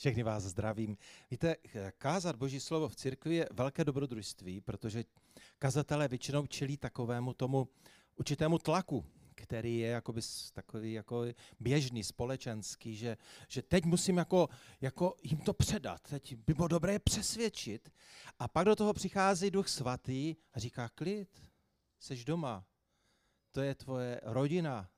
Všechny vás zdravím. Víte, kázat Boží slovo v církvi je velké dobrodružství, protože kazatelé většinou čelí takovému tomu určitému tlaku, který je jakoby takový jako běžný, společenský, že, že teď musím jako, jako jim to předat, teď by bylo dobré je přesvědčit. A pak do toho přichází duch svatý a říká, klid, jsi doma, to je tvoje rodina,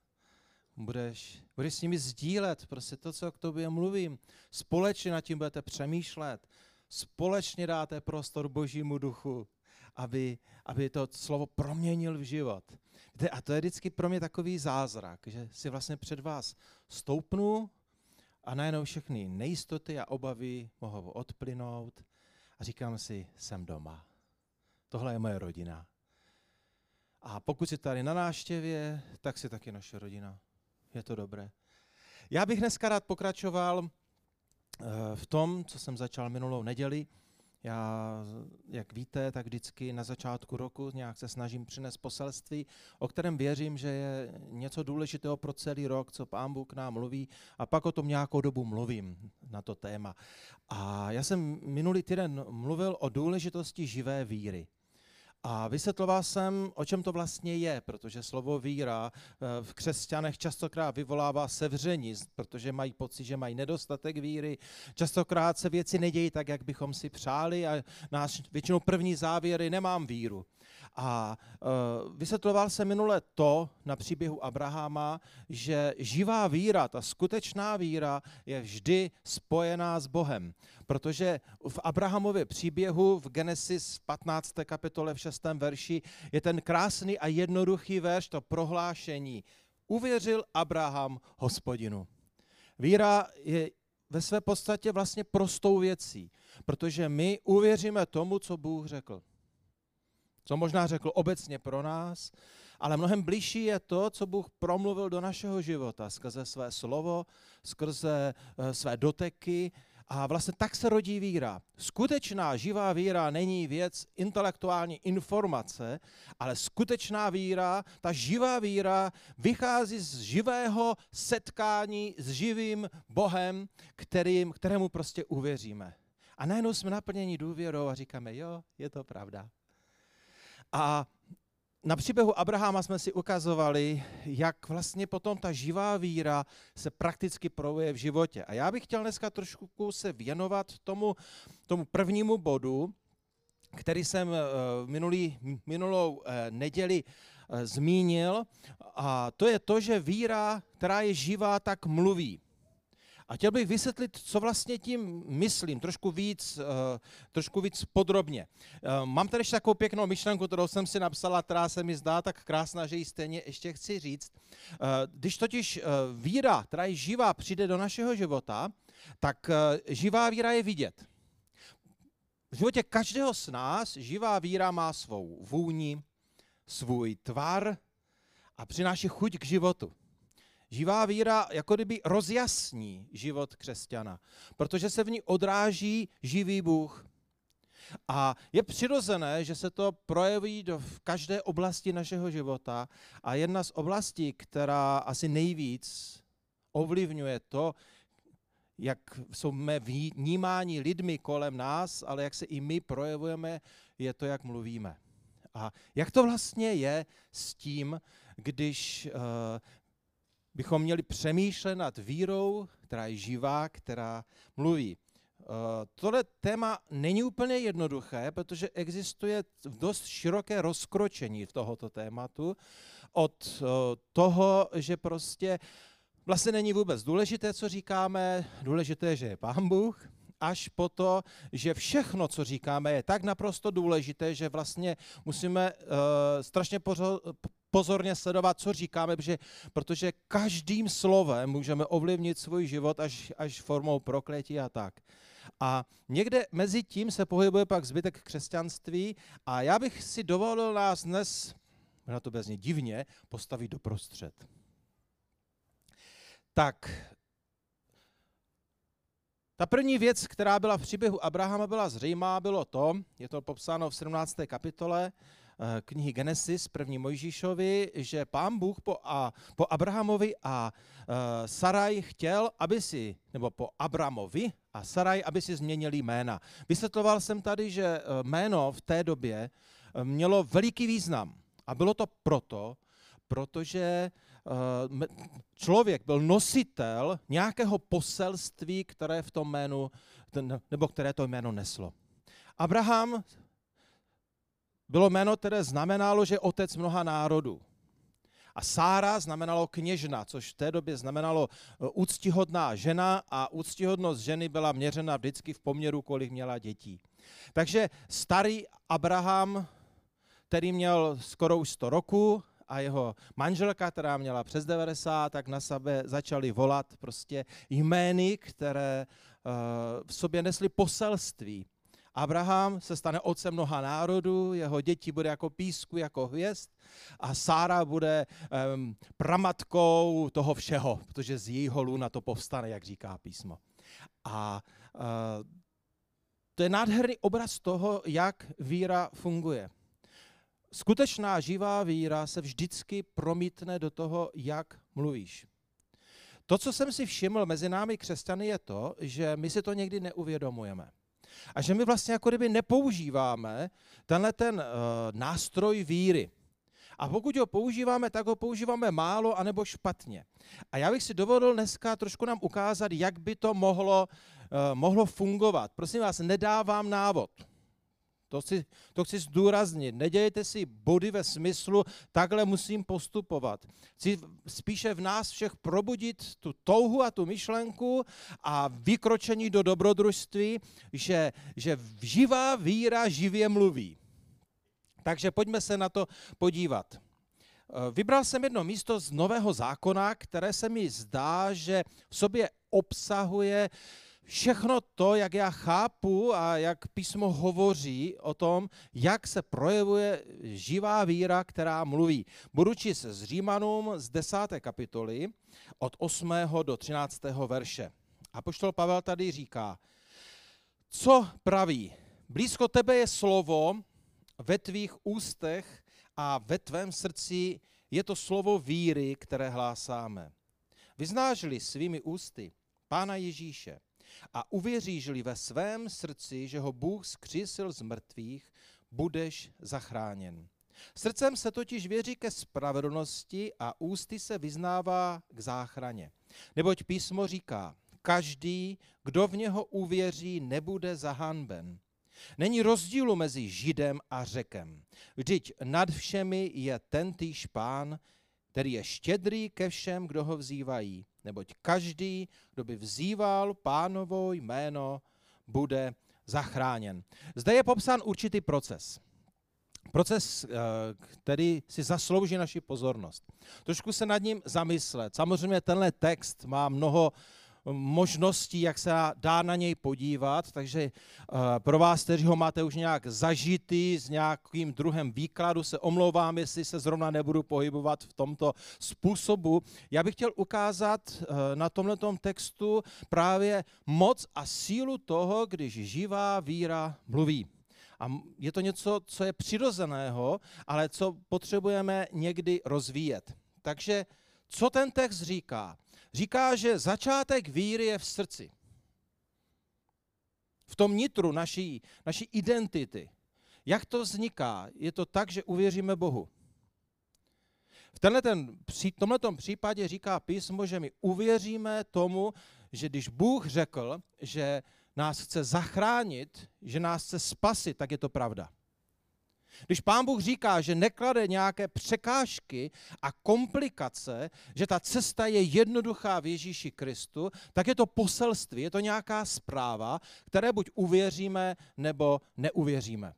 budeš, budeš s nimi sdílet prostě to, co k tobě mluvím. Společně nad tím budete přemýšlet. Společně dáte prostor Božímu duchu, aby, aby to slovo proměnil v život. Víte, a to je vždycky pro mě takový zázrak, že si vlastně před vás stoupnu a najednou všechny nejistoty a obavy mohou odplynout a říkám si, jsem doma. Tohle je moje rodina. A pokud jsi tady na náštěvě, tak si taky naše rodina je to dobré. Já bych dneska rád pokračoval eh, v tom, co jsem začal minulou neděli. Já, jak víte, tak vždycky na začátku roku nějak se snažím přinést poselství, o kterém věřím, že je něco důležitého pro celý rok, co pán Bůh nám mluví a pak o tom nějakou dobu mluvím na to téma. A já jsem minulý týden mluvil o důležitosti živé víry. A vysvětloval jsem, o čem to vlastně je, protože slovo víra eh, v křesťanech častokrát vyvolává sevření, protože mají pocit, že mají nedostatek víry. Častokrát se věci nedějí tak, jak bychom si přáli a náš většinou první závěry nemám víru. A uh, vysvětloval jsem minule to na příběhu Abrahama, že živá víra, ta skutečná víra je vždy spojená s Bohem. Protože v Abrahamově příběhu v Genesis 15. kapitole v 6. verši je ten krásný a jednoduchý verš, to prohlášení. Uvěřil Abraham hospodinu. Víra je ve své podstatě vlastně prostou věcí, protože my uvěříme tomu, co Bůh řekl co možná řekl obecně pro nás, ale mnohem blížší je to, co Bůh promluvil do našeho života skrze své slovo, skrze eh, své doteky a vlastně tak se rodí víra. Skutečná živá víra není věc intelektuální informace, ale skutečná víra, ta živá víra vychází z živého setkání s živým Bohem, kterým, kterému prostě uvěříme. A najednou jsme naplněni důvěrou a říkáme, jo, je to pravda. A na příběhu Abrahama jsme si ukazovali, jak vlastně potom ta živá víra se prakticky projevuje v životě. A já bych chtěl dneska trošku se věnovat tomu, tomu prvnímu bodu, který jsem eh, minulý, minulou eh, neděli eh, zmínil. A to je to, že víra, která je živá, tak mluví. A chtěl bych vysvětlit, co vlastně tím myslím, trošku víc, uh, trošku víc podrobně. Uh, mám tady ještě takovou pěknou myšlenku, kterou jsem si napsala, která se mi zdá tak krásná, že ji stejně ještě chci říct. Uh, když totiž víra, která je živá, přijde do našeho života, tak živá víra je vidět. V životě každého z nás živá víra má svou vůni, svůj tvar a přináší chuť k životu. Živá víra jako kdyby rozjasní život křesťana, protože se v ní odráží živý Bůh. A je přirozené, že se to projeví do, v každé oblasti našeho života. A jedna z oblastí, která asi nejvíc ovlivňuje to, jak jsou jsme vnímáni lidmi kolem nás, ale jak se i my projevujeme, je to, jak mluvíme. A jak to vlastně je s tím, když uh, bychom měli přemýšlet nad vírou, která je živá, která mluví. Eh, tohle téma není úplně jednoduché, protože existuje dost široké rozkročení tohoto tématu od eh, toho, že prostě vlastně není vůbec důležité, co říkáme, důležité, že je Pán Bůh, až po to, že všechno, co říkáme, je tak naprosto důležité, že vlastně musíme uh, strašně pozorně sledovat, co říkáme, protože, protože každým slovem můžeme ovlivnit svůj život až, až formou prokletí a tak. A někde mezi tím se pohybuje pak zbytek křesťanství a já bych si dovolil nás dnes, na to bez divně, postavit do prostřed. Tak, ta první věc, která byla v příběhu Abrahama, byla zřejmá, bylo to, je to popsáno v 17. kapitole, eh, knihy Genesis, první Mojžíšovi, že pán Bůh po, a, po Abrahamovi a uh, Saraj chtěl, aby si, nebo po Abramovi a Saraj, aby si změnili jména. Vysvětloval jsem tady, že jméno v té době mělo veliký význam. A bylo to proto, protože člověk byl nositel nějakého poselství, které v tom jménu, nebo které to jméno neslo. Abraham bylo jméno, které znamenalo, že otec mnoha národů. A Sára znamenalo kněžna, což v té době znamenalo e, úctihodná žena a úctihodnost ženy byla měřena vždycky v poměru, kolik měla dětí. Takže starý Abraham, který měl skoro už 100 roku a jeho manželka, která měla přes 90, tak na sebe začali volat prostě jmény, které uh, v sobě nesly poselství. Abraham se stane otcem mnoha národů, jeho děti bude jako písku, jako hvězd a Sára bude um, pramatkou toho všeho, protože z jejího luna to povstane, jak říká písmo. A uh, to je nádherný obraz toho, jak víra funguje. Skutečná živá víra se vždycky promítne do toho, jak mluvíš. To, co jsem si všiml mezi námi křesťany, je to, že my si to někdy neuvědomujeme. A že my vlastně jako kdyby nepoužíváme tenhle ten uh, nástroj víry. A pokud ho používáme, tak ho používáme málo anebo špatně. A já bych si dovolil dneska trošku nám ukázat, jak by to mohlo, uh, mohlo fungovat. Prosím vás, nedávám návod. To chci, to chci zdůraznit. Nedějte si body ve smyslu, takhle musím postupovat. Chci spíše v nás všech probudit tu touhu a tu myšlenku a vykročení do dobrodružství, že, že živá víra živě mluví. Takže pojďme se na to podívat. Vybral jsem jedno místo z Nového zákona, které se mi zdá, že v sobě obsahuje všechno to, jak já chápu a jak písmo hovoří o tom, jak se projevuje živá víra, která mluví. Budu číst z Římanům z 10. kapitoly od 8. do 13. verše. A poštol Pavel tady říká, co praví? Blízko tebe je slovo ve tvých ústech a ve tvém srdci je to slovo víry, které hlásáme. Vyznáš-li svými ústy Pána Ježíše a uvěříš-li ve svém srdci, že ho Bůh skřísil z mrtvých, budeš zachráněn. Srdcem se totiž věří ke spravedlnosti a ústy se vyznává k záchraně. Neboť písmo říká, každý, kdo v něho uvěří, nebude zahanben. Není rozdílu mezi Židem a Řekem. Vždyť nad všemi je ten týž pán, který je štědrý ke všem, kdo ho vzývají neboť každý, kdo by vzýval pánovo jméno, bude zachráněn. Zde je popsán určitý proces. Proces, eh, který si zaslouží naši pozornost. Trošku se nad ním zamyslet. Samozřejmě tenhle text má mnoho možností, jak se dá na něj podívat, takže eh, pro vás, kteří ho máte už nějak zažitý s nějakým druhem výkladu, se omlouvám, jestli se zrovna nebudu pohybovat v tomto způsobu. Já bych chtěl ukázat eh, na tomto textu právě moc a sílu toho, když živá víra mluví. A je to něco, co je přirozeného, ale co potřebujeme někdy rozvíjet. Takže co ten text říká? Říká, že začátek víry je v srdci. V tom nitru naší, naší identity. Jak to vzniká? Je to tak, že uvěříme Bohu. V tomto případě říká písmo, že my uvěříme tomu, že když Bůh řekl, že nás chce zachránit, že nás chce spasit, tak je to pravda. Když pán Bůh říká, že neklade nějaké překážky a komplikace, že ta cesta je jednoduchá v Ježíši Kristu, tak je to poselství, je to nějaká zpráva, které buď uvěříme nebo neuvěříme.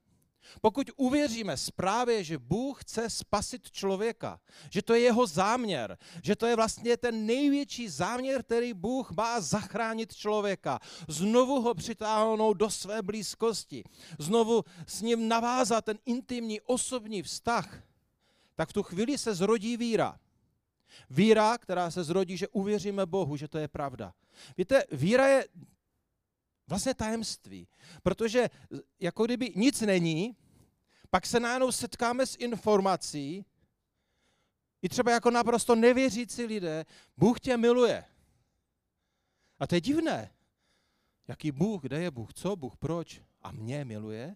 Pokud uvěříme zprávě, že Bůh chce spasit člověka, že to je jeho záměr, že to je vlastně ten největší záměr, který Bůh má zachránit člověka, znovu ho přitáhnout do své blízkosti, znovu s ním navázat ten intimní osobní vztah, tak v tu chvíli se zrodí víra. Víra, která se zrodí, že uvěříme Bohu, že to je pravda. Víte, víra je vlastně tajemství. Protože jako kdyby nic není, pak se najednou setkáme s informací, i třeba jako naprosto nevěřící lidé, Bůh tě miluje. A to je divné. Jaký Bůh, kde je Bůh, co Bůh, proč? A mě miluje?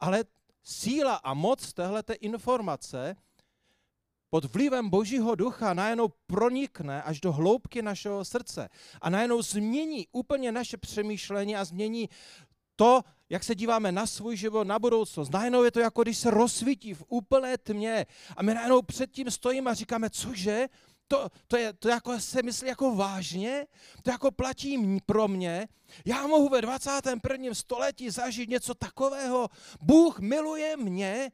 Ale síla a moc téhleté informace pod vlivem Božího ducha najednou pronikne až do hloubky našeho srdce a najednou změní úplně naše přemýšlení a změní to, jak se díváme na svůj život, na budoucnost. Najednou je to jako když se rozsvítí v úplné tmě a my najednou před tím stojíme a říkáme, cože? To, to, je, to jako se myslí jako vážně? To jako platí pro mě? Já mohu ve 21. století zažít něco takového? Bůh miluje mě?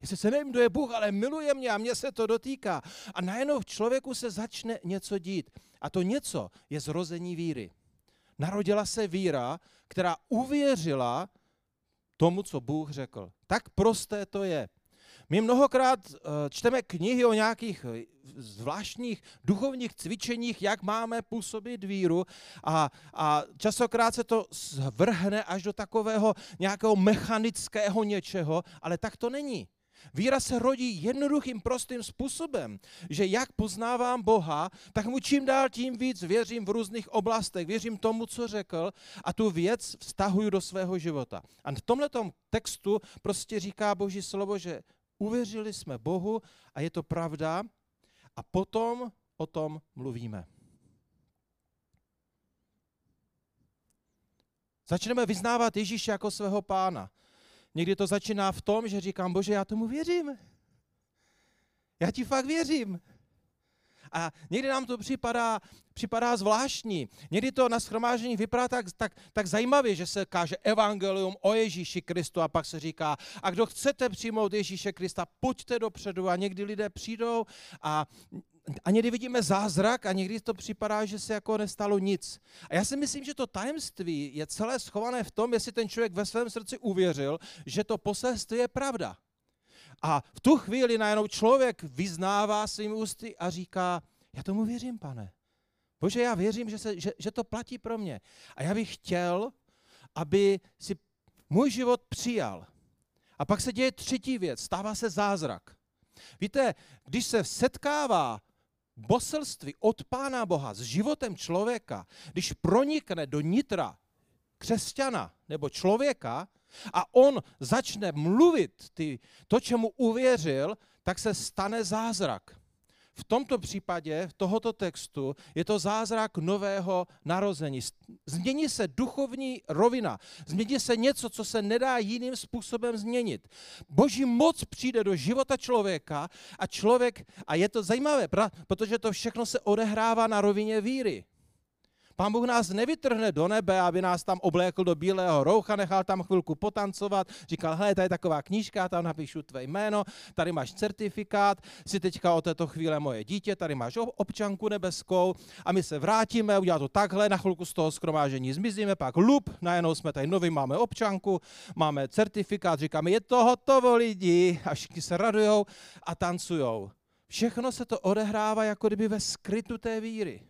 Jestli se nevím, kdo je Bůh, ale miluje mě a mě se to dotýká. A najednou v člověku se začne něco dít. A to něco je zrození víry. Narodila se víra, která uvěřila tomu, co Bůh řekl. Tak prosté to je. My mnohokrát eh, čteme knihy o nějakých eh, zvláštních duchovních cvičeních, jak máme působit víru a, a časokrát se to zvrhne až do takového nějakého mechanického něčeho, ale tak to není. Víra se rodí jednoduchým, prostým způsobem, že jak poznávám Boha, tak mu čím dál tím víc věřím v různých oblastech, věřím tomu, co řekl a tu věc vztahuju do svého života. A v tomhle textu prostě říká Boží slovo, že uvěřili jsme Bohu a je to pravda a potom o tom mluvíme. Začneme vyznávat Ježíše jako svého pána. Někdy to začíná v tom, že říkám, bože, já tomu věřím. Já ti fakt věřím. A někdy nám to připadá, připadá zvláštní. Někdy to na schromáždění vypadá tak, tak, tak zajímavě, že se káže evangelium o Ježíši Kristu a pak se říká, a kdo chcete přijmout Ježíše Krista, pojďte dopředu a někdy lidé přijdou a a někdy vidíme zázrak a někdy to připadá, že se jako nestalo nic. A já si myslím, že to tajemství je celé schované v tom, jestli ten člověk ve svém srdci uvěřil, že to poselství je pravda. A v tu chvíli najednou člověk vyznává svým ústy a říká, já tomu věřím, pane. Bože, já věřím, že, se, že, že to platí pro mě. A já bych chtěl, aby si můj život přijal. A pak se děje třetí věc, stává se zázrak. Víte, když se setkává boselství od Pána Boha s životem člověka, když pronikne do nitra křesťana nebo člověka a on začne mluvit ty, to, čemu uvěřil, tak se stane zázrak. V tomto případě, v tohoto textu, je to zázrak nového narození. Změní se duchovní rovina, změní se něco, co se nedá jiným způsobem změnit. Boží moc přijde do života člověka a člověk, a je to zajímavé, protože to všechno se odehrává na rovině víry. Pán Bůh nás nevytrhne do nebe, aby nás tam oblékl do bílého roucha, nechal tam chvilku potancovat, říkal, hele, tady je taková knížka, tam napíšu tvé jméno, tady máš certifikát, jsi teďka o této chvíle moje dítě, tady máš občanku nebeskou a my se vrátíme, udělat to takhle, na chvilku z toho skromážení zmizíme, pak lup, najednou jsme tady nový, máme občanku, máme certifikát, říkáme, je to hotovo lidi a všichni se radujou a tancujou. Všechno se to odehrává jako kdyby ve skrytu té víry.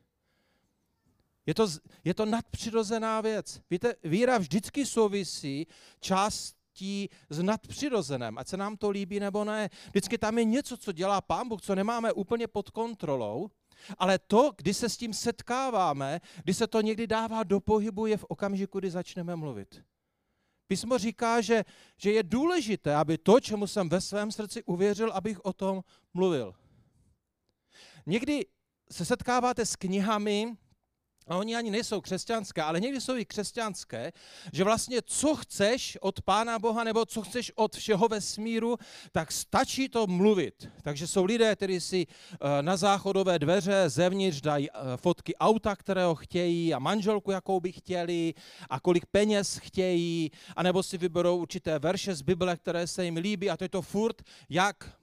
Je to, je to nadpřirozená věc. Víte, víra vždycky souvisí částí s nadpřirozeném, ať se nám to líbí nebo ne. Vždycky tam je něco, co dělá Pán Bůh, co nemáme úplně pod kontrolou, ale to, kdy se s tím setkáváme, kdy se to někdy dává do pohybu, je v okamžiku, kdy začneme mluvit. Písmo říká, že, že je důležité, aby to, čemu jsem ve svém srdci uvěřil, abych o tom mluvil. Někdy se setkáváte s knihami, a oni ani nejsou křesťanské, ale někdy jsou i křesťanské, že vlastně co chceš od Pána Boha nebo co chceš od všeho vesmíru, tak stačí to mluvit. Takže jsou lidé, kteří si eh, na záchodové dveře zevnitř dají eh, fotky auta, kterého chtějí a manželku, jakou by chtěli a kolik peněz chtějí, anebo si vyberou určité verše z Bible, které se jim líbí a to je to furt, jak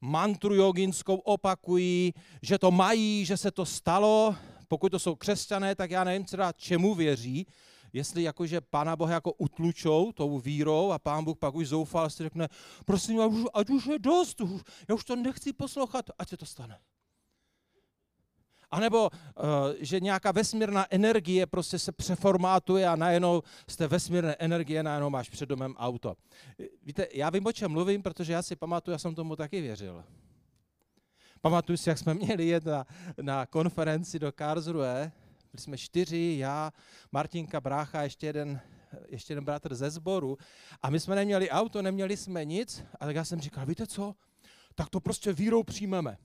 mantru joginskou opakují, že to mají, že se to stalo, pokud to jsou křesťané, tak já nevím teda čemu věří, jestli jakože Pána Boha jako utlučou tou vírou a Pán Bůh pak už zoufal si řekne, prosím, ať už, ať už je dost, už, já už to nechci poslouchat, ať se to stane. A nebo uh, že nějaká vesmírná energie prostě se přeformátuje a najednou z té vesmírné energie najednou máš před domem auto. Víte, já vím, o čem mluvím, protože já si pamatuju, já jsem tomu taky věřil. Pamatuju si, jak jsme měli jet na, na konferenci do Karlsruhe. Byli jsme čtyři, já, Martinka, brácha, ještě jeden, ještě jeden bratr ze sboru. A my jsme neměli auto, neměli jsme nic. A tak já jsem říkal, víte co, tak to prostě vírou přijmeme.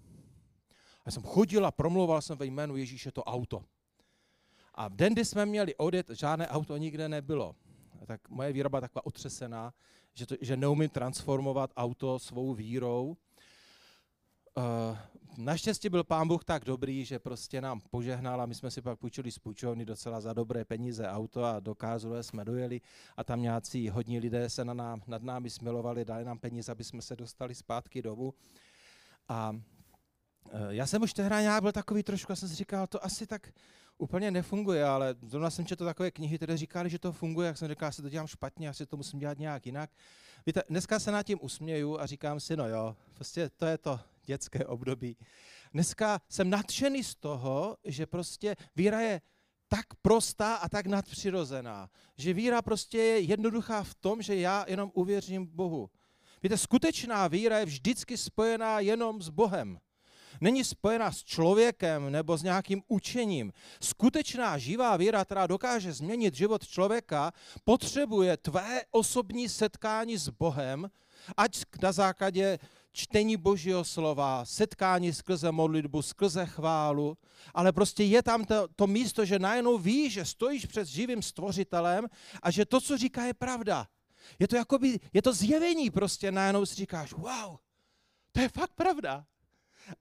Já jsem chodil a promlouval jsem ve jménu Ježíše to auto. A v den, kdy jsme měli odjet, žádné auto nikde nebylo. A tak moje výroba taková otřesená, že, to, že neumím transformovat auto svou vírou. Uh, naštěstí byl pán Bůh tak dobrý, že prostě nám požehnal a my jsme si pak půjčili z půjčovny docela za dobré peníze auto a do Kázruje jsme dojeli a tam nějací hodní lidé se na nám, nad námi smilovali, dali nám peníze, aby jsme se dostali zpátky domů. A Eh, já jsem už tehdy nějak byl takový trošku, já jsem si říkal, to asi tak úplně nefunguje, ale zrovna jsem četl takové knihy, které říkali, že to funguje, jak jsem říkal, asi to dělám špatně, asi to musím dělat nějak jinak. Víte, dneska se nad tím usměju a říkám si, no jo, prostě to je to dětské období. Dneska jsem nadšený z toho, že prostě víra je tak prostá a tak nadpřirozená, že víra prostě je jednoduchá v tom, že já jenom uvěřím Bohu. Víte, skutečná víra je vždycky spojená jenom s Bohem není spojena s člověkem nebo s nějakým učením. Skutečná živá víra, která dokáže změnit život člověka, potřebuje tvé osobní setkání s Bohem, ať na základě čtení Božího slova, setkání skrze modlitbu, skrze chválu, ale prostě je tam to, to místo, že najednou víš, že stojíš před živým stvořitelem a že to, co říká, je pravda. Je to jakoby, je to zjevení prostě, najednou si říkáš, wow, to je fakt pravda.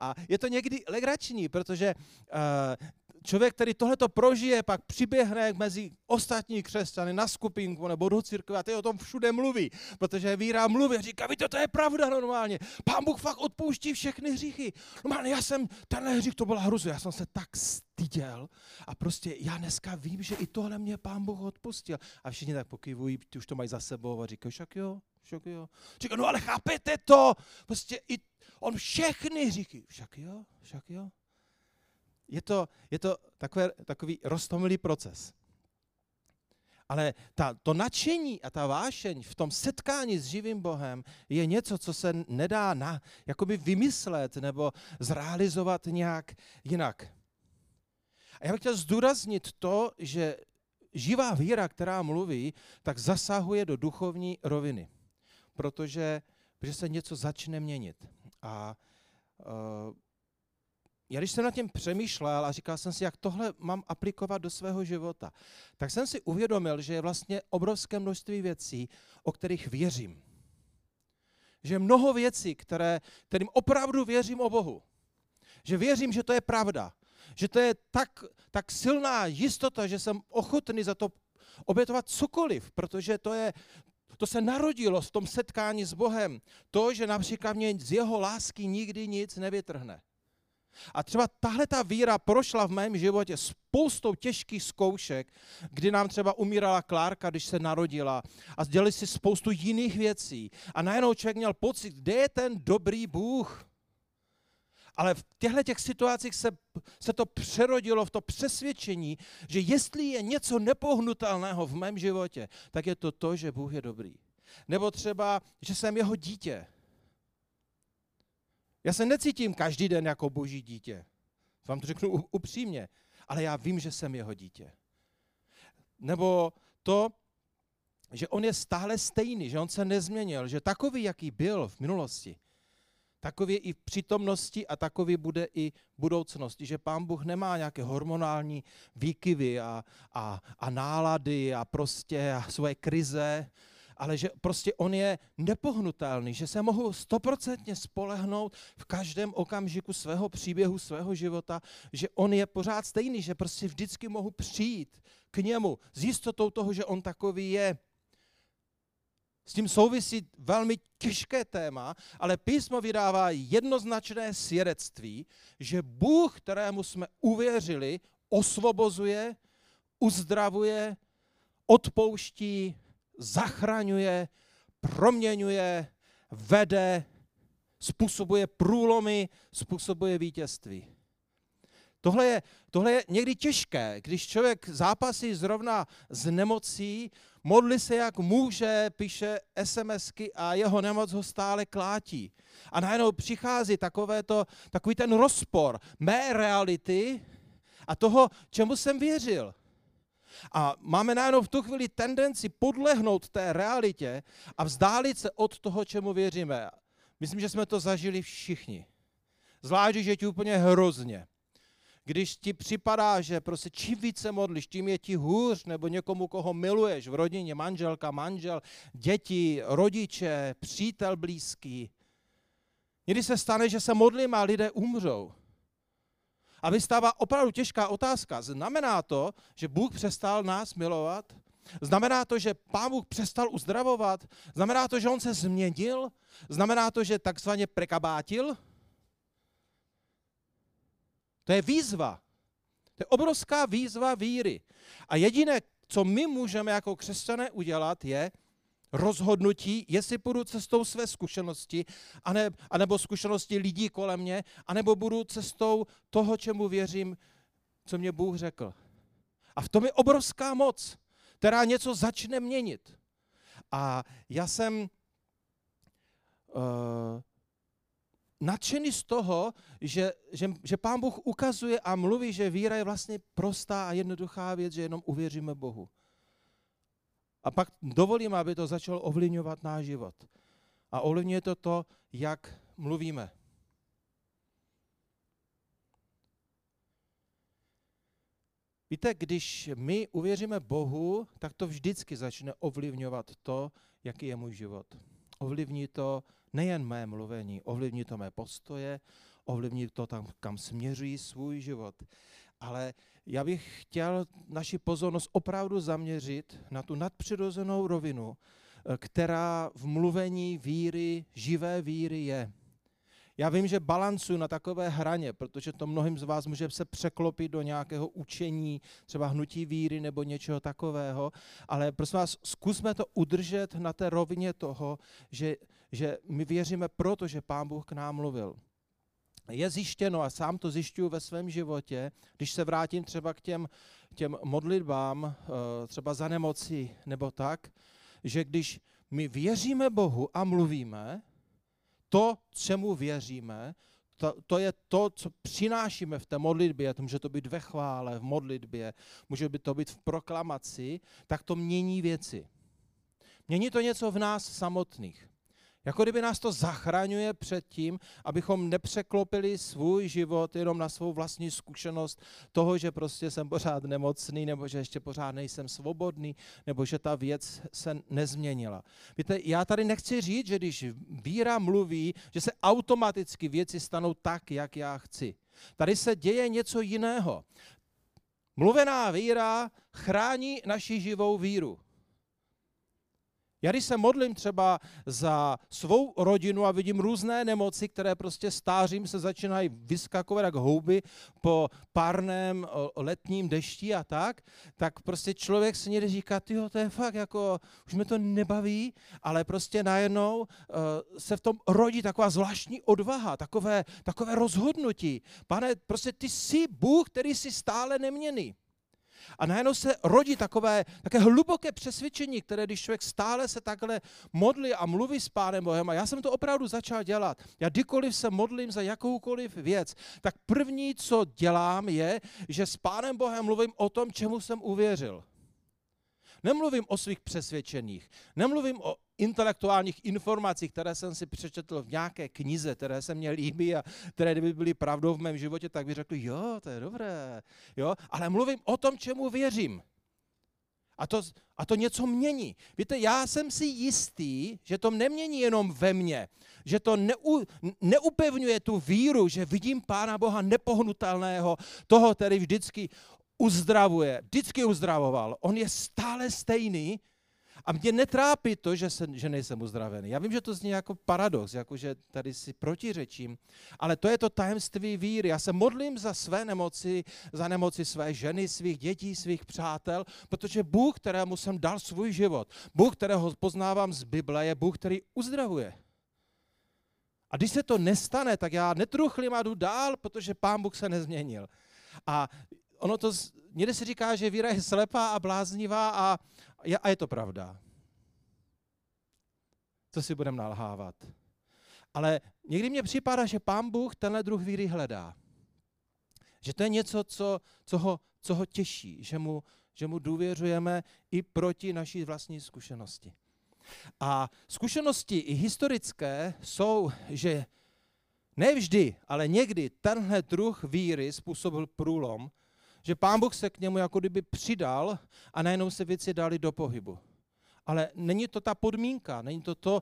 A je to někdy legrační, protože uh, člověk, který tohleto prožije, pak přiběhne mezi ostatní křesťany na skupinku nebo do církve a ty o tom všude mluví, protože víra mluví a říká, víte, to je pravda normálně. Pán Bůh fakt odpouští všechny hříchy. Normálně já jsem, tenhle hřích to byla hruzu, já jsem se tak styděl a prostě já dneska vím, že i tohle mě Pán Bůh odpustil. A všichni tak pokyvují, ty už to mají za sebou a říkají, však jo, však jo. Říkají, no ale chápete to, prostě i On všechny hříchy. Však jo, však jo. Je to, je to takové, takový roztomilý proces. Ale ta, to nadšení a ta vášeň v tom setkání s živým Bohem je něco, co se nedá na, jakoby vymyslet nebo zrealizovat nějak jinak. A já bych chtěl zdůraznit to, že živá víra, která mluví, tak zasahuje do duchovní roviny, protože, protože se něco začne měnit. A uh, já když jsem nad tím přemýšlel a říkal jsem si, jak tohle mám aplikovat do svého života, tak jsem si uvědomil, že je vlastně obrovské množství věcí, o kterých věřím. Že mnoho věcí, které, kterým opravdu věřím o Bohu. Že věřím, že to je pravda. Že to je tak, tak silná jistota, že jsem ochotný za to obětovat cokoliv, protože to je, to se narodilo v tom setkání s Bohem. To, že například mě z jeho lásky nikdy nic nevytrhne. A třeba tahle ta víra prošla v mém životě spoustou těžkých zkoušek, kdy nám třeba umírala Klárka, když se narodila a dělali si spoustu jiných věcí. A najednou člověk měl pocit, kde je ten dobrý Bůh? Ale v těchto těch situacích se, se to přerodilo v to přesvědčení, že jestli je něco nepohnutelného v mém životě, tak je to to, že Bůh je dobrý. Nebo třeba, že jsem jeho dítě. Já se necítím každý den jako boží dítě. Vám to řeknu upřímně. Ale já vím, že jsem jeho dítě. Nebo to, že on je stále stejný, že on se nezměnil, že takový, jaký byl v minulosti, takový i v přítomnosti a takový bude i v budoucnosti, že pán Bůh nemá nějaké hormonální výkyvy a, a, a nálady a prostě a svoje krize, ale že prostě on je nepohnutelný, že se mohu stoprocentně spolehnout v každém okamžiku svého příběhu, svého života, že on je pořád stejný, že prostě vždycky mohu přijít k němu s jistotou toho, že on takový je. S tím souvisí velmi těžké téma, ale písmo vydává jednoznačné svědectví, že Bůh, kterému jsme uvěřili, osvobozuje, uzdravuje, odpouští, zachraňuje, proměňuje, vede, způsobuje průlomy, způsobuje vítězství. Tohle je, tohle je někdy těžké, když člověk zápasí zrovna s nemocí, modlí se jak může, píše SMSky a jeho nemoc ho stále klátí. A najednou přichází takovéto, takový ten rozpor mé reality a toho, čemu jsem věřil. A máme najednou v tu chvíli tendenci podlehnout té realitě a vzdálit se od toho, čemu věříme. Myslím, že jsme to zažili všichni. Zvlášť, že je ti úplně hrozně. Když ti připadá, že prostě čím více modlíš, tím je ti hůř, nebo někomu, koho miluješ v rodině, manželka, manžel, děti, rodiče, přítel blízký. Někdy se stane, že se modlím a lidé umřou. A vystává opravdu těžká otázka. Znamená to, že Bůh přestal nás milovat? Znamená to, že Pán Bůh přestal uzdravovat? Znamená to, že On se změnil? Znamená to, že takzvaně prekabátil? To je výzva. To je obrovská výzva víry. A jediné, co my můžeme jako křesťané udělat, je rozhodnutí, jestli půjdu cestou své zkušenosti, anebo zkušenosti lidí kolem mě, anebo budu cestou toho, čemu věřím, co mě Bůh řekl. A v tom je obrovská moc, která něco začne měnit. A já jsem uh, nadšený z toho, že, že, že Pán Bůh ukazuje a mluví, že víra je vlastně prostá a jednoduchá věc, že jenom uvěříme Bohu. A pak dovolím, aby to začalo ovlivňovat náš život. A ovlivňuje to to, jak mluvíme. Víte, když my uvěříme Bohu, tak to vždycky začne ovlivňovat to, jaký je můj život. Ovlivní to nejen mé mluvení, ovlivní to mé postoje, ovlivní to tam, kam směřují svůj život. Ale já bych chtěl naši pozornost opravdu zaměřit na tu nadpřirozenou rovinu, eh, která v mluvení víry, živé víry je. Já vím, že balancuju na takové hraně, protože to mnohým z vás může se překlopit do nějakého učení, třeba hnutí víry nebo něčeho takového, ale prosím vás, zkusme to udržet na té rovině toho, že, že my věříme proto, že Pán Bůh k nám mluvil je zjištěno, a sám to zjišťuju ve svém životě, když se vrátím třeba k těm, těm modlitbám, eh, třeba za nemoci nebo tak, že když my věříme Bohu a mluvíme, to, čemu věříme, to, to je to, co přinášíme v té modlitbě, to může to být ve chvále, v modlitbě, může to být v proklamaci, tak to mění věci. Mění to něco v nás samotných. Jako kdyby nás to zachraňuje před tím, abychom nepřeklopili svůj život jenom na svou vlastní zkušenost toho, že prostě jsem pořád nemocný, nebo že ještě pořád nejsem svobodný, nebo že ta věc se nezměnila. Víte, já tady nechci říct, že když víra mluví, že se automaticky věci stanou tak, jak já chci. Tady se děje něco jiného. Mluvená víra chrání naši živou víru. Já když se modlím třeba za svou rodinu a vidím různé nemoci, které prostě stářím se začínají vyskakovat jak houby po párném letním dešti a tak, tak prostě člověk si někdy říká, tyjo, to je fakt jako, už mi to nebaví, ale prostě najednou uh, se v tom rodí taková zvláštní odvaha, takové, takové rozhodnutí. Pane, prostě ty jsi Bůh, který jsi stále neměný. A najednou se rodí takové, také hluboké přesvědčení, které když člověk stále se takhle modlí a mluví s Pánem Bohem, a já jsem to opravdu začal dělat. Já kdykoliv se modlím za jakoukoliv věc, tak první, co dělám, je, že s Pánem Bohem mluvím o tom, čemu jsem uvěřil. Nemluvím o svých přesvědčeních, nemluvím o intelektuálních informacích, které jsem si přečetl v nějaké knize, které se mně líbí a které kdyby byly pravdou v mém životě, tak bych řekl, jo, to je dobré, jo, ale mluvím o tom, čemu věřím. A to, a to něco mění. Víte, já jsem si jistý, že to nemění jenom ve mně, že to neu, neupevňuje tu víru, že vidím Pána Boha nepohnutelného, toho, který vždycky uzdravuje, vždycky uzdravoval. On je stále stejný a mě netrápí to, že, se, že nejsem uzdravený. Já vím, že to zní jako paradox, jako že tady si protiřečím, ale to je to tajemství víry. Já se modlím za své nemoci, za nemoci své ženy, svých dětí, svých přátel, protože Bůh, kterému jsem dal svůj život, Bůh, kterého poznávám z Bible, je Bůh, který uzdravuje. A když se to nestane, tak já netruchlím a jdu dál, protože Pán Bůh se nezměnil. A ono to, někde se říká, že víra je slepá a bláznivá a, a je to pravda. Co si budeme nalhávat? Ale někdy mně připadá, že pán Bůh tenhle druh víry hledá. Že to je něco, co, co, ho, co ho těší, že mu, že mu důvěřujeme i proti naší vlastní zkušenosti. A zkušenosti i historické jsou, že nevždy, ale někdy tenhle druh víry způsobil průlom, že pán Bůh se k němu jako kdyby přidal a najednou se věci dali do pohybu. Ale není to ta podmínka, není to to,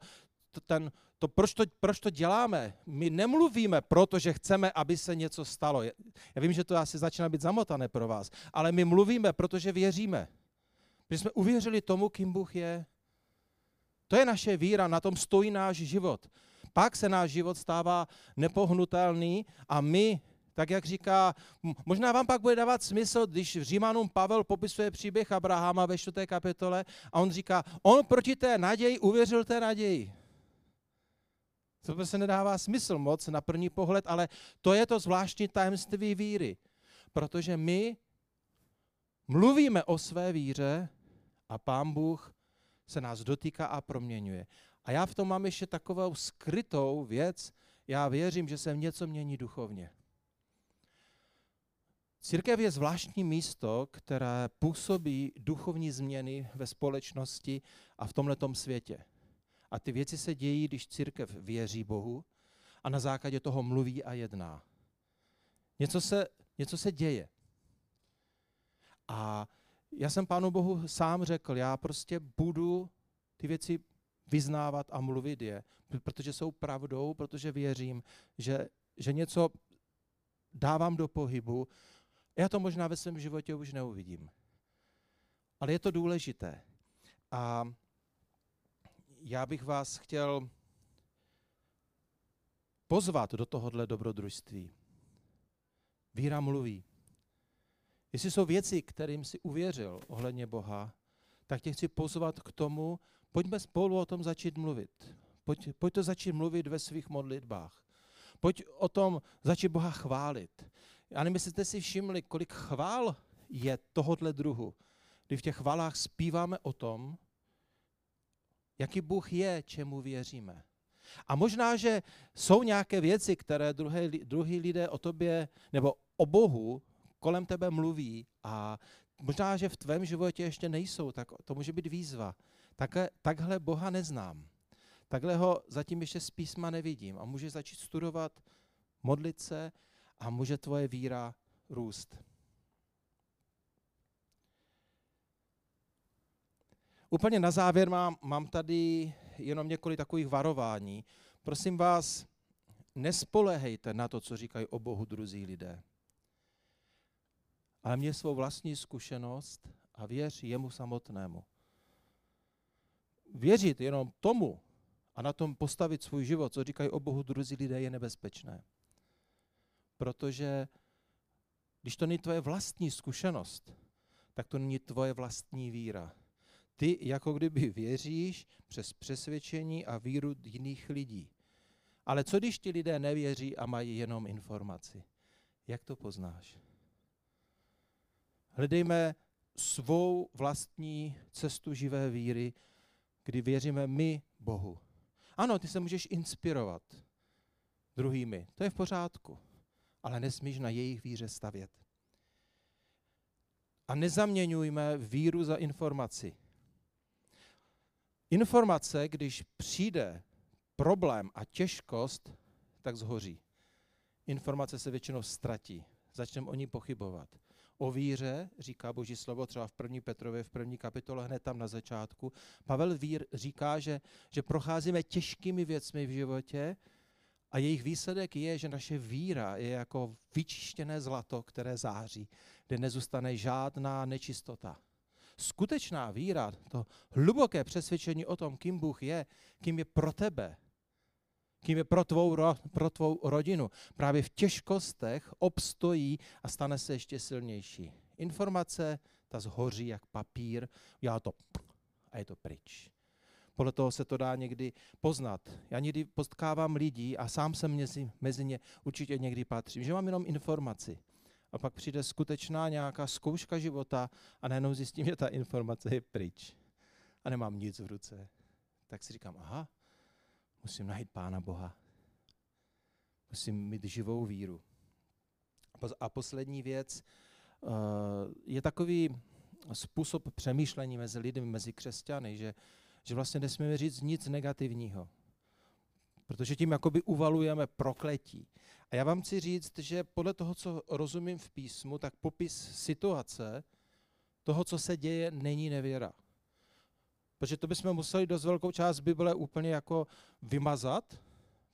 to, ten, to, proč, to proč to děláme. My nemluvíme proto, že chceme, aby se něco stalo. Já vím, že to asi začíná být zamotané pro vás, ale my mluvíme, protože věříme. Protože jsme uvěřili tomu, kým Bůh je. To je naše víra, na tom stojí náš život. Pak se náš život stává nepohnutelný a my, tak jak říká, možná vám pak bude dávat smysl, když v Římanům Pavel popisuje příběh Abrahama ve 4. kapitole a on říká, on proti té naději uvěřil té naději. To se nedává smysl moc na první pohled, ale to je to zvláštní tajemství víry. Protože my mluvíme o své víře a Pán Bůh se nás dotýká a proměňuje. A já v tom mám ještě takovou skrytou věc. Já věřím, že se něco mění duchovně. Církev je zvláštní místo, které působí duchovní změny ve společnosti a v tomto světě. A ty věci se dějí, když církev věří Bohu a na základě toho mluví a jedná. Něco se, něco se děje. A já jsem Pánu Bohu sám řekl, já prostě budu ty věci vyznávat a mluvit je, protože jsou pravdou, protože věřím, že, že něco dávám do pohybu. Já to možná ve svém životě už neuvidím. Ale je to důležité. A já bych vás chtěl pozvat do tohohle dobrodružství. Víra mluví. Jestli jsou věci, kterým si uvěřil ohledně Boha, tak tě chci pozvat k tomu, pojďme spolu o tom začít mluvit. Pojď, pojď to začít mluvit ve svých modlitbách. Pojď o tom začít Boha chválit. Já nevím, jestli jste si všimli, kolik chvál je tohohle druhu, kdy v těch chvalách zpíváme o tom, jaký Bůh je, čemu věříme. A možná, že jsou nějaké věci, které druhé, druhý lidé o tobě nebo o Bohu kolem tebe mluví a možná, že v tvém životě ještě nejsou, tak to může být výzva. Takhle, takhle Boha neznám. Takhle ho zatím ještě z písma nevidím a může začít studovat, modlit se a může tvoje víra růst. Úplně na závěr mám, mám tady jenom několik takových varování. Prosím vás, nespolehejte na to, co říkají o Bohu druzí lidé. Ale mě svou vlastní zkušenost a věř jemu samotnému. Věřit jenom tomu a na tom postavit svůj život, co říkají o Bohu druzí lidé, je nebezpečné. Protože když to není tvoje vlastní zkušenost, tak to není tvoje vlastní víra. Ty jako kdyby věříš přes přesvědčení a víru jiných lidí. Ale co když ti lidé nevěří a mají jenom informaci? Jak to poznáš? Hledejme svou vlastní cestu živé víry, kdy věříme my Bohu. Ano, ty se můžeš inspirovat druhými, to je v pořádku, ale nesmíš na jejich víře stavět. A nezaměňujme víru za informaci. Informace, když přijde problém a těžkost, tak zhoří. Informace se většinou ztratí. Začneme o ní pochybovat. O víře, říká Boží slovo třeba v 1. Petrově, v první kapitole, hned tam na začátku. Pavel Vír říká, že, že procházíme těžkými věcmi v životě a jejich výsledek je, že naše víra je jako vyčištěné zlato, které září, kde nezůstane žádná nečistota skutečná víra, to hluboké přesvědčení o tom, kým Bůh je, kým je pro tebe, kým je pro tvou, pro tvou rodinu, právě v těžkostech obstojí a stane se ještě silnější. Informace, ta zhoří jak papír, já to a je to pryč. Podle toho se to dá někdy poznat. Já někdy potkávám lidí a sám jsem mezi, mezi ně určitě někdy patřím, že mám jenom informaci, A pak přijde skutečná nějaká zkouška života a najednou zjistím, že ta informace je pryč. A nemám nic v ruce. Tak si říkám, aha, musím najít Pána Boha. Musím mít živou víru. A poslední věc eh, je takový způsob přemýšlení mezi lidmi, mezi křesťany, že, že vlastně nesmíme říct nic negativního. Protože tím jakoby uvalujeme prokletí. A já vám chci říct, že podle toho, co rozumím v písmu, tak popis situace toho, co se děje, není nevěra. Protože to bychom museli dost velkou část Bible úplně jako vymazat,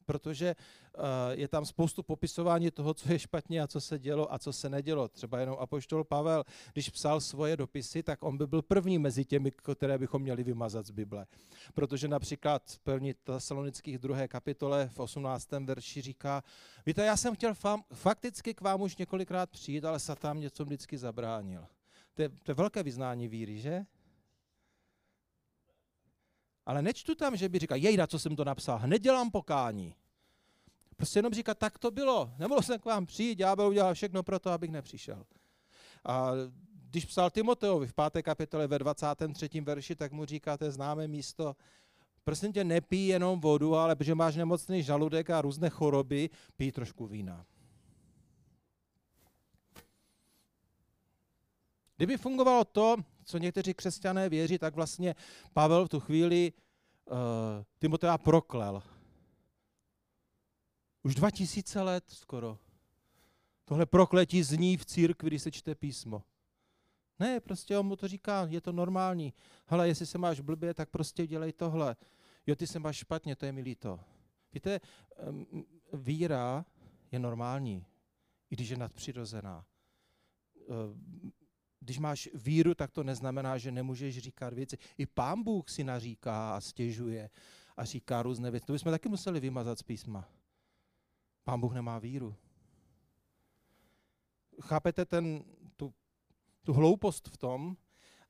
protože uh, je tam spoustu popisování toho, co je špatně a co se dělo a co se nedělo. Třeba jenom apoštol Pavel, když psal svoje dopisy, tak on by byl první mezi těmi, které bychom měli vymazat z Bible. Protože například v první tesalonických druhé kapitole v 18. verši říká, víte, já jsem chtěl fakticky k vám už několikrát přijít, ale Satan něco vždycky zabránil. To je, to je velké vyznání víry, že? Ale nečtu tam, že by říkal, jejda, co jsem to napsal, hned dělám pokání. Prostě jenom říká, tak to bylo. Nemohl jsem k vám přijít, já byl udělal všechno pro to, abych nepřišel. A když psal Timoteovi v 5. kapitole ve 23. verši, tak mu říká, to je známé místo, prosím tě, nepij jenom vodu, ale protože máš nemocný žaludek a různé choroby, pij trošku vína. Kdyby fungovalo to, co někteří křesťané věří, tak vlastně Pavel v tu chvíli uh, Timotea proklel. Už dva tisíce let skoro. Tohle prokletí zní v církvi, když se čte písmo. Ne, prostě on mu to říká, je to normální. Hele, jestli se máš blbě, tak prostě dělej tohle. Jo, ty se máš špatně, to je mi líto. Víte, víra je normální, i když je nadpřirozená když máš víru, tak to neznamená, že nemůžeš říkat věci. I pán Bůh si naříká a stěžuje a říká různé věci. To bychom taky museli vymazat z písma. Pán Bůh nemá víru. Chápete ten, tu, tu hloupost v tom?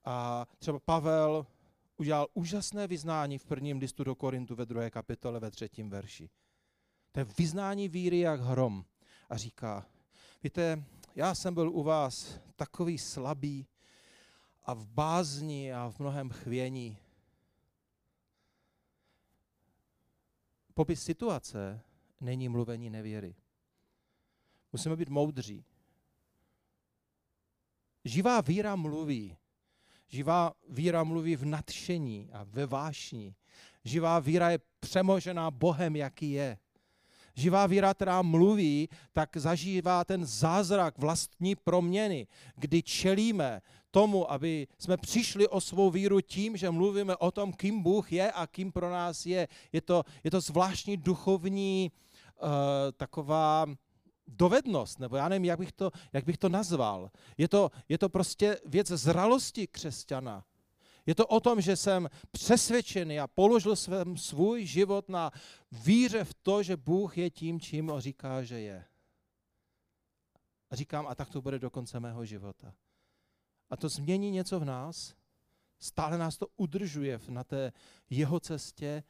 A třeba Pavel udělal úžasné vyznání v prvním listu do Korintu ve druhé kapitole ve třetím verši. To je vyznání víry jak hrom. A říká, víte, já jsem byl u vás takový slabý a v bázni a v mnohem chvění. Popis situace není mluvení nevěry. Musíme být moudří. Živá víra mluví. Živá víra mluví v nadšení a ve vášni. Živá víra je přemožená Bohem, jaký je živá víra, která mluví, tak zažívá ten zázrak vlastní proměny, kdy čelíme tomu, aby jsme přišli o svou víru tím, že mluvíme o tom, kým Bůh je a kým pro nás je. Je to, je to zvláštní duchovní uh, taková dovednost, nebo já nevím, jak bych to, jak bych to nazval. Je to, je to prostě věc zralosti křesťana. Je to o tom, že jsem přesvědčený a položil svém svůj život na víře v to, že Bůh je tím, čím on říká, že je. A říkám, a tak to bude do konce mého života. A to změní něco v nás, stále nás to udržuje na té jeho cestě,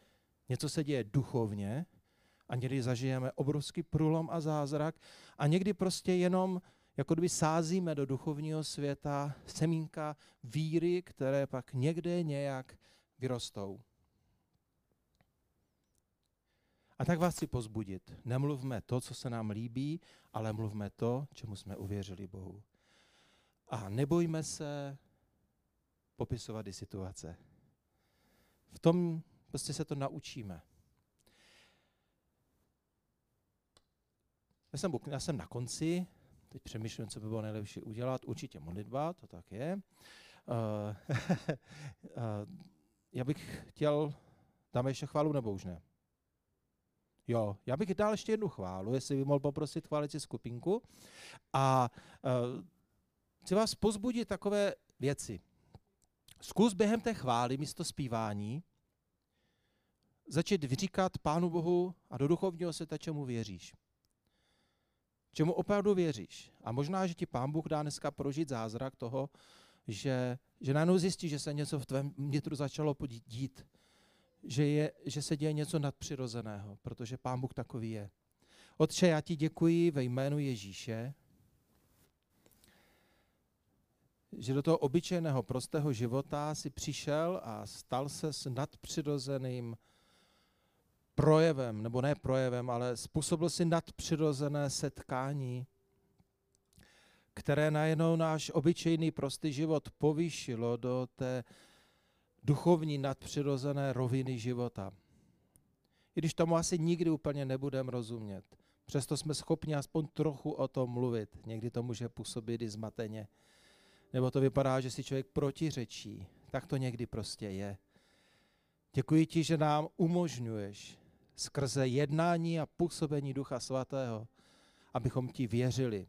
něco se děje duchovně a někdy zažijeme obrovský průlom a zázrak a někdy prostě jenom jako kdyby sázíme do duchovního světa semínka víry, které pak někde nějak vyrostou. A tak vás chci pozbudit. Nemluvme to, co se nám líbí, ale mluvme to, čemu jsme uvěřili Bohu. A nebojme se popisovat i situace. V tom prostě se to naučíme. Já jsem, já jsem na konci Teď přemýšlím, co by bylo nejlepší udělat. Určitě modlitba, to tak je. Uh, uh, já bych chtěl, dáme ještě chválu nebo už ne? Jo, já bych dal ještě jednu chválu, jestli by mohl poprosit chválici skupinku. A uh, chci vás pozbudit takové věci. Zkus během té chvály místo zpívání začít vyříkat Pánu Bohu a do duchovního světa, čemu věříš čemu opravdu věříš. A možná, že ti pán Bůh dá dneska prožít zázrak toho, že, že najednou zjistí, že se něco v tvém vnitru začalo dít, že, je, že se děje něco nadpřirozeného, protože pán Bůh takový je. Otče, já ti děkuji ve jménu Ježíše že do toho obyčejného prostého života si přišel a stal se s nadpřirozeným projevem, nebo ne projevem, ale způsobil si nadpřirozené setkání, které najednou náš obyčejný prostý život povýšilo do té duchovní nadpřirozené roviny života. I když tomu asi nikdy úplně nebudeme rozumět. Přesto jsme schopni aspoň trochu o tom mluvit. Někdy to může působit i zmateně. Nebo to vypadá, že si člověk protiřečí. Tak to někdy prostě je. Děkuji ti, že nám umožňuješ skrze jednání a působení Ducha Svatého, abychom ti věřili.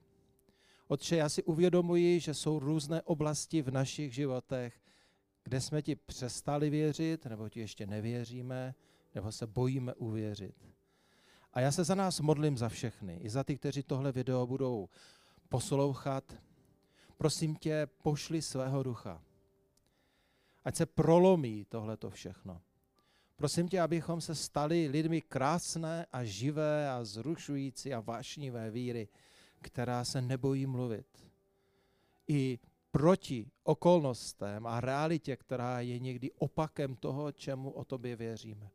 Otče, já si uvědomuji, že jsou různé oblasti v našich životech, kde jsme ti přestali věřit, nebo ti ještě nevěříme, nebo se bojíme uvěřit. A já se za nás modlím za všechny, i za ty, kteří tohle video budou poslouchat. Prosím tě, pošli svého ducha. Ať se prolomí tohleto všechno. Prosím tě, abychom se stali lidmi krásné a živé a zrušující a vášnivé víry, která se nebojí mluvit. I proti okolnostem a realitě, která je někdy opakem toho, čemu o tobě věříme.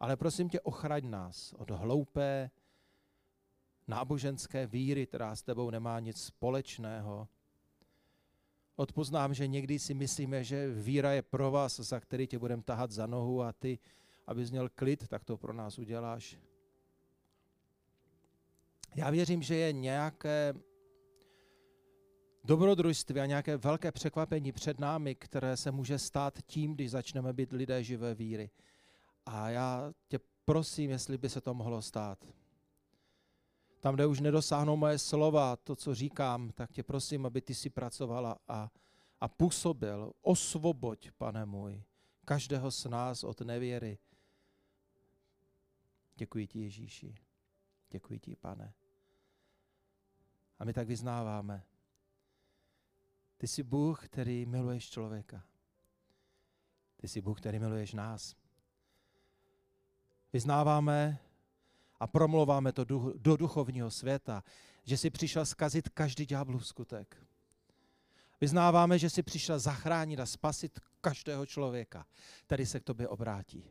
Ale prosím tě, ochraň nás od hloupé náboženské víry, která s tebou nemá nic společného. Odpoznám, že někdy si myslíme, že víra je pro vás, za který tě budeme tahat za nohu a ty, abys měl klid, tak to pro nás uděláš. Já věřím, že je nějaké dobrodružství a nějaké velké překvapení před námi, které se může stát tím, když začneme být lidé živé víry. A já tě prosím, jestli by se to mohlo stát. Tam, kde už nedosáhnou moje slova, to, co říkám, tak tě prosím, aby ty si pracovala a, a působil. Osvoboď, pane můj, každého z nás od nevěry. Děkuji ti, Ježíši. Děkuji ti, pane. A my tak vyznáváme. Ty jsi Bůh, který miluješ člověka. Ty jsi Bůh, který miluješ nás. Vyznáváme a promlouváme to do duchovního světa, že jsi přišel skazit každý ďáblův skutek. Vyznáváme, že jsi přišel zachránit a spasit každého člověka, který se k tobě obrátí.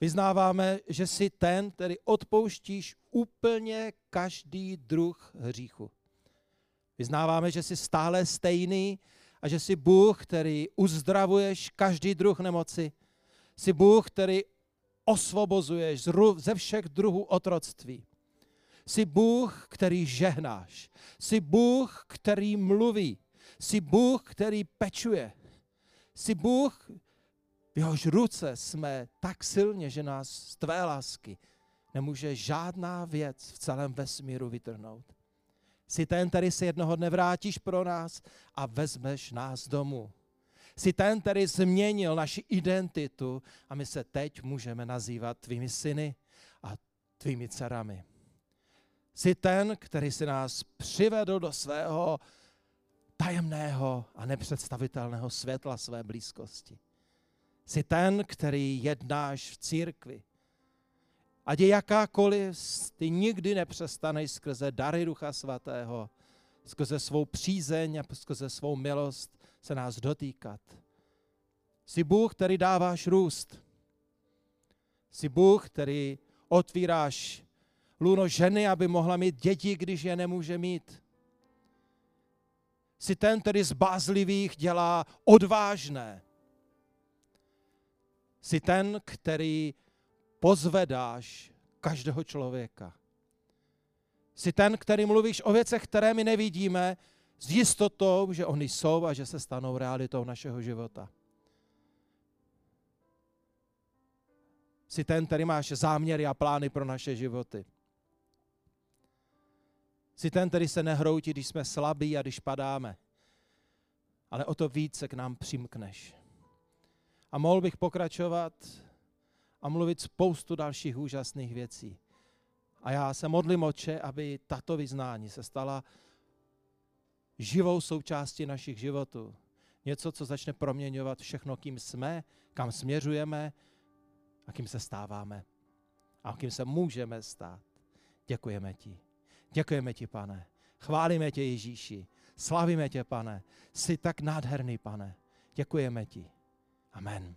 Vyznáváme, že jsi ten, který odpouštíš úplně každý druh hříchu. Vyznáváme, že jsi stále stejný a že jsi Bůh, který uzdravuješ každý druh nemoci. Jsi Bůh, který osvobozuješ ze všech druhů otroctví. Jsi Bůh, který žehnáš. Jsi Bůh, který mluví. Jsi Bůh, který pečuje. Jsi Bůh, v jehož ruce jsme tak silně, že nás z tvé lásky nemůže žádná věc v celém vesmíru vytrhnout. Jsi ten, který se jednoho dne vrátíš pro nás a vezmeš nás domů. Jsi ten, který změnil naši identitu a my se teď můžeme nazývat tvými syny a tvými dcerami. Jsi ten, který si nás přivedl do svého tajemného a nepředstavitelného světla své blízkosti. Jsi ten, který jednáš v církvi. Ať je jakákoliv, ty nikdy nepřestaneš skrze dary Ducha Svatého, skrze svou přízeň a skrze svou milost se nás dotýkat. Jsi Bůh, který dáváš růst. Jsi Bůh, který otvíráš lůno ženy, aby mohla mít děti, když je nemůže mít. Jsi ten, který z bázlivých dělá odvážné. Jsi ten, který pozvedáš každého člověka. Jsi ten, který mluvíš o věcech, které my nevidíme, s jistotou, že oni jsou a že se stanou realitou našeho života. Jsi ten, který máš záměry a plány pro naše životy. Jsi ten, který se nehroutí, když jsme slabí a když padáme. Ale o to více k nám přimkneš. A mohl bych pokračovat a mluvit spoustu dalších úžasných věcí. A já se modlím, oče, aby tato vyznání se stala živou součástí našich životů. Něco, co začne proměňovat všechno, kým jsme, kam směřujeme a kým se stáváme. A kým se můžeme stát. Děkujeme ti. Děkujeme ti, pane. Chválíme tě, Ježíši. Slavíme tě, pane. Jsi tak nádherný, pane. Děkujeme ti. Amen.